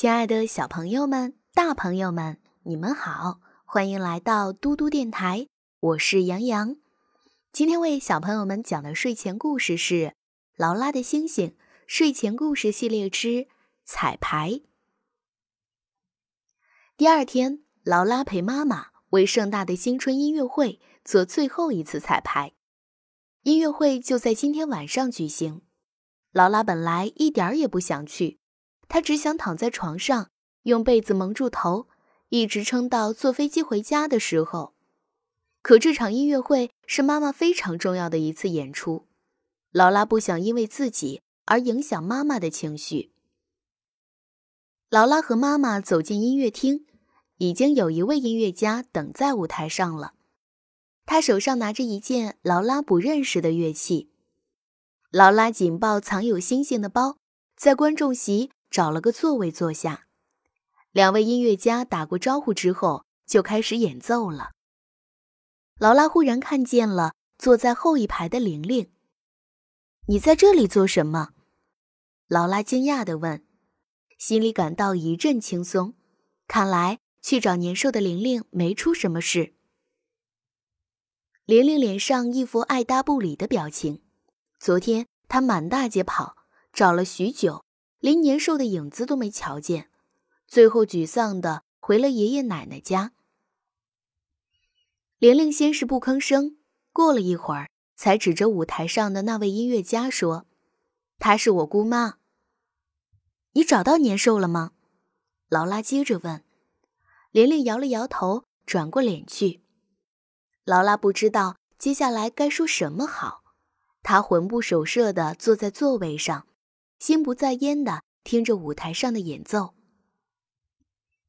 亲爱的小朋友们、大朋友们，你们好，欢迎来到嘟嘟电台，我是杨洋。今天为小朋友们讲的睡前故事是《劳拉的星星》睡前故事系列之彩排。第二天，劳拉陪妈妈为盛大的新春音乐会做最后一次彩排。音乐会就在今天晚上举行。劳拉本来一点儿也不想去。他只想躺在床上，用被子蒙住头，一直撑到坐飞机回家的时候。可这场音乐会是妈妈非常重要的一次演出，劳拉不想因为自己而影响妈妈的情绪。劳拉和妈妈走进音乐厅，已经有一位音乐家等在舞台上了，他手上拿着一件劳拉不认识的乐器。劳拉紧抱藏有星星的包，在观众席。找了个座位坐下，两位音乐家打过招呼之后，就开始演奏了。劳拉忽然看见了坐在后一排的玲玲。“你在这里做什么？”劳拉惊讶地问，心里感到一阵轻松。看来去找年兽的玲玲没出什么事。玲玲脸上一副爱答不理的表情。昨天她满大街跑，找了许久。连年兽的影子都没瞧见，最后沮丧的回了爷爷奶奶家。玲玲先是不吭声，过了一会儿，才指着舞台上的那位音乐家说：“她是我姑妈。”你找到年兽了吗？劳拉接着问。玲玲摇了摇头，转过脸去。劳拉不知道接下来该说什么好，她魂不守舍地坐在座位上。心不在焉的听着舞台上的演奏。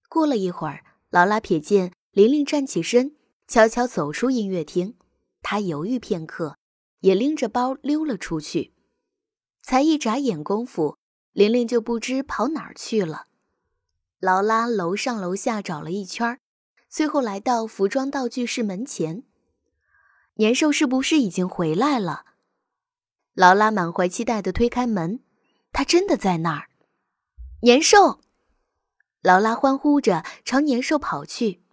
过了一会儿，劳拉瞥见玲玲站起身，悄悄走出音乐厅。她犹豫片刻，也拎着包溜了出去。才一眨眼功夫，玲玲就不知跑哪儿去了。劳拉楼上楼下找了一圈，最后来到服装道具室门前。年兽是不是已经回来了？劳拉满怀期待地推开门。他真的在那儿，年兽！劳拉欢呼着朝年兽跑去。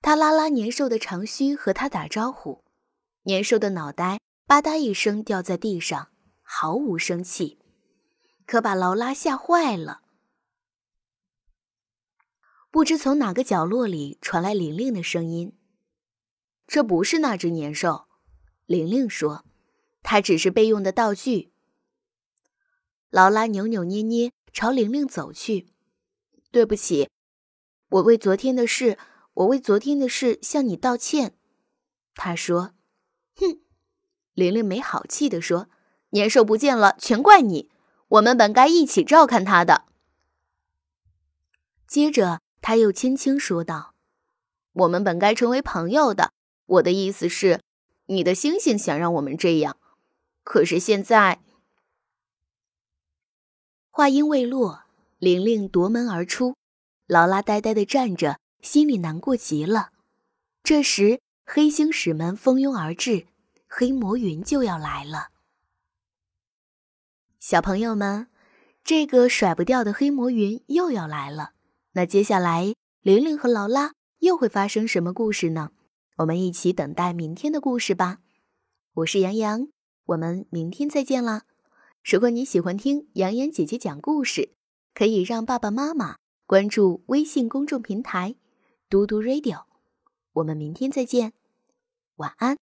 他拉拉年兽的长须，和他打招呼。年兽的脑袋吧嗒一声掉在地上，毫无生气，可把劳拉吓坏了。不知从哪个角落里传来玲玲的声音：“这不是那只年兽。”玲玲说：“它只是备用的道具。”劳拉扭扭捏捏朝玲玲走去。“对不起，我为昨天的事，我为昨天的事向你道歉。”他说。“哼！”玲玲没好气地说，“年兽不见了，全怪你。我们本该一起照看他的。”接着他又轻轻说道：“我们本该成为朋友的。我的意思是，你的星星想让我们这样，可是现在……”话音未落，玲玲夺门而出，劳拉呆呆地站着，心里难过极了。这时，黑星使们蜂拥而至，黑魔云就要来了。小朋友们，这个甩不掉的黑魔云又要来了。那接下来，玲玲和劳拉又会发生什么故事呢？我们一起等待明天的故事吧。我是杨洋，我们明天再见啦。如果你喜欢听杨言姐姐讲故事，可以让爸爸妈妈关注微信公众平台“嘟嘟 radio”。我们明天再见，晚安。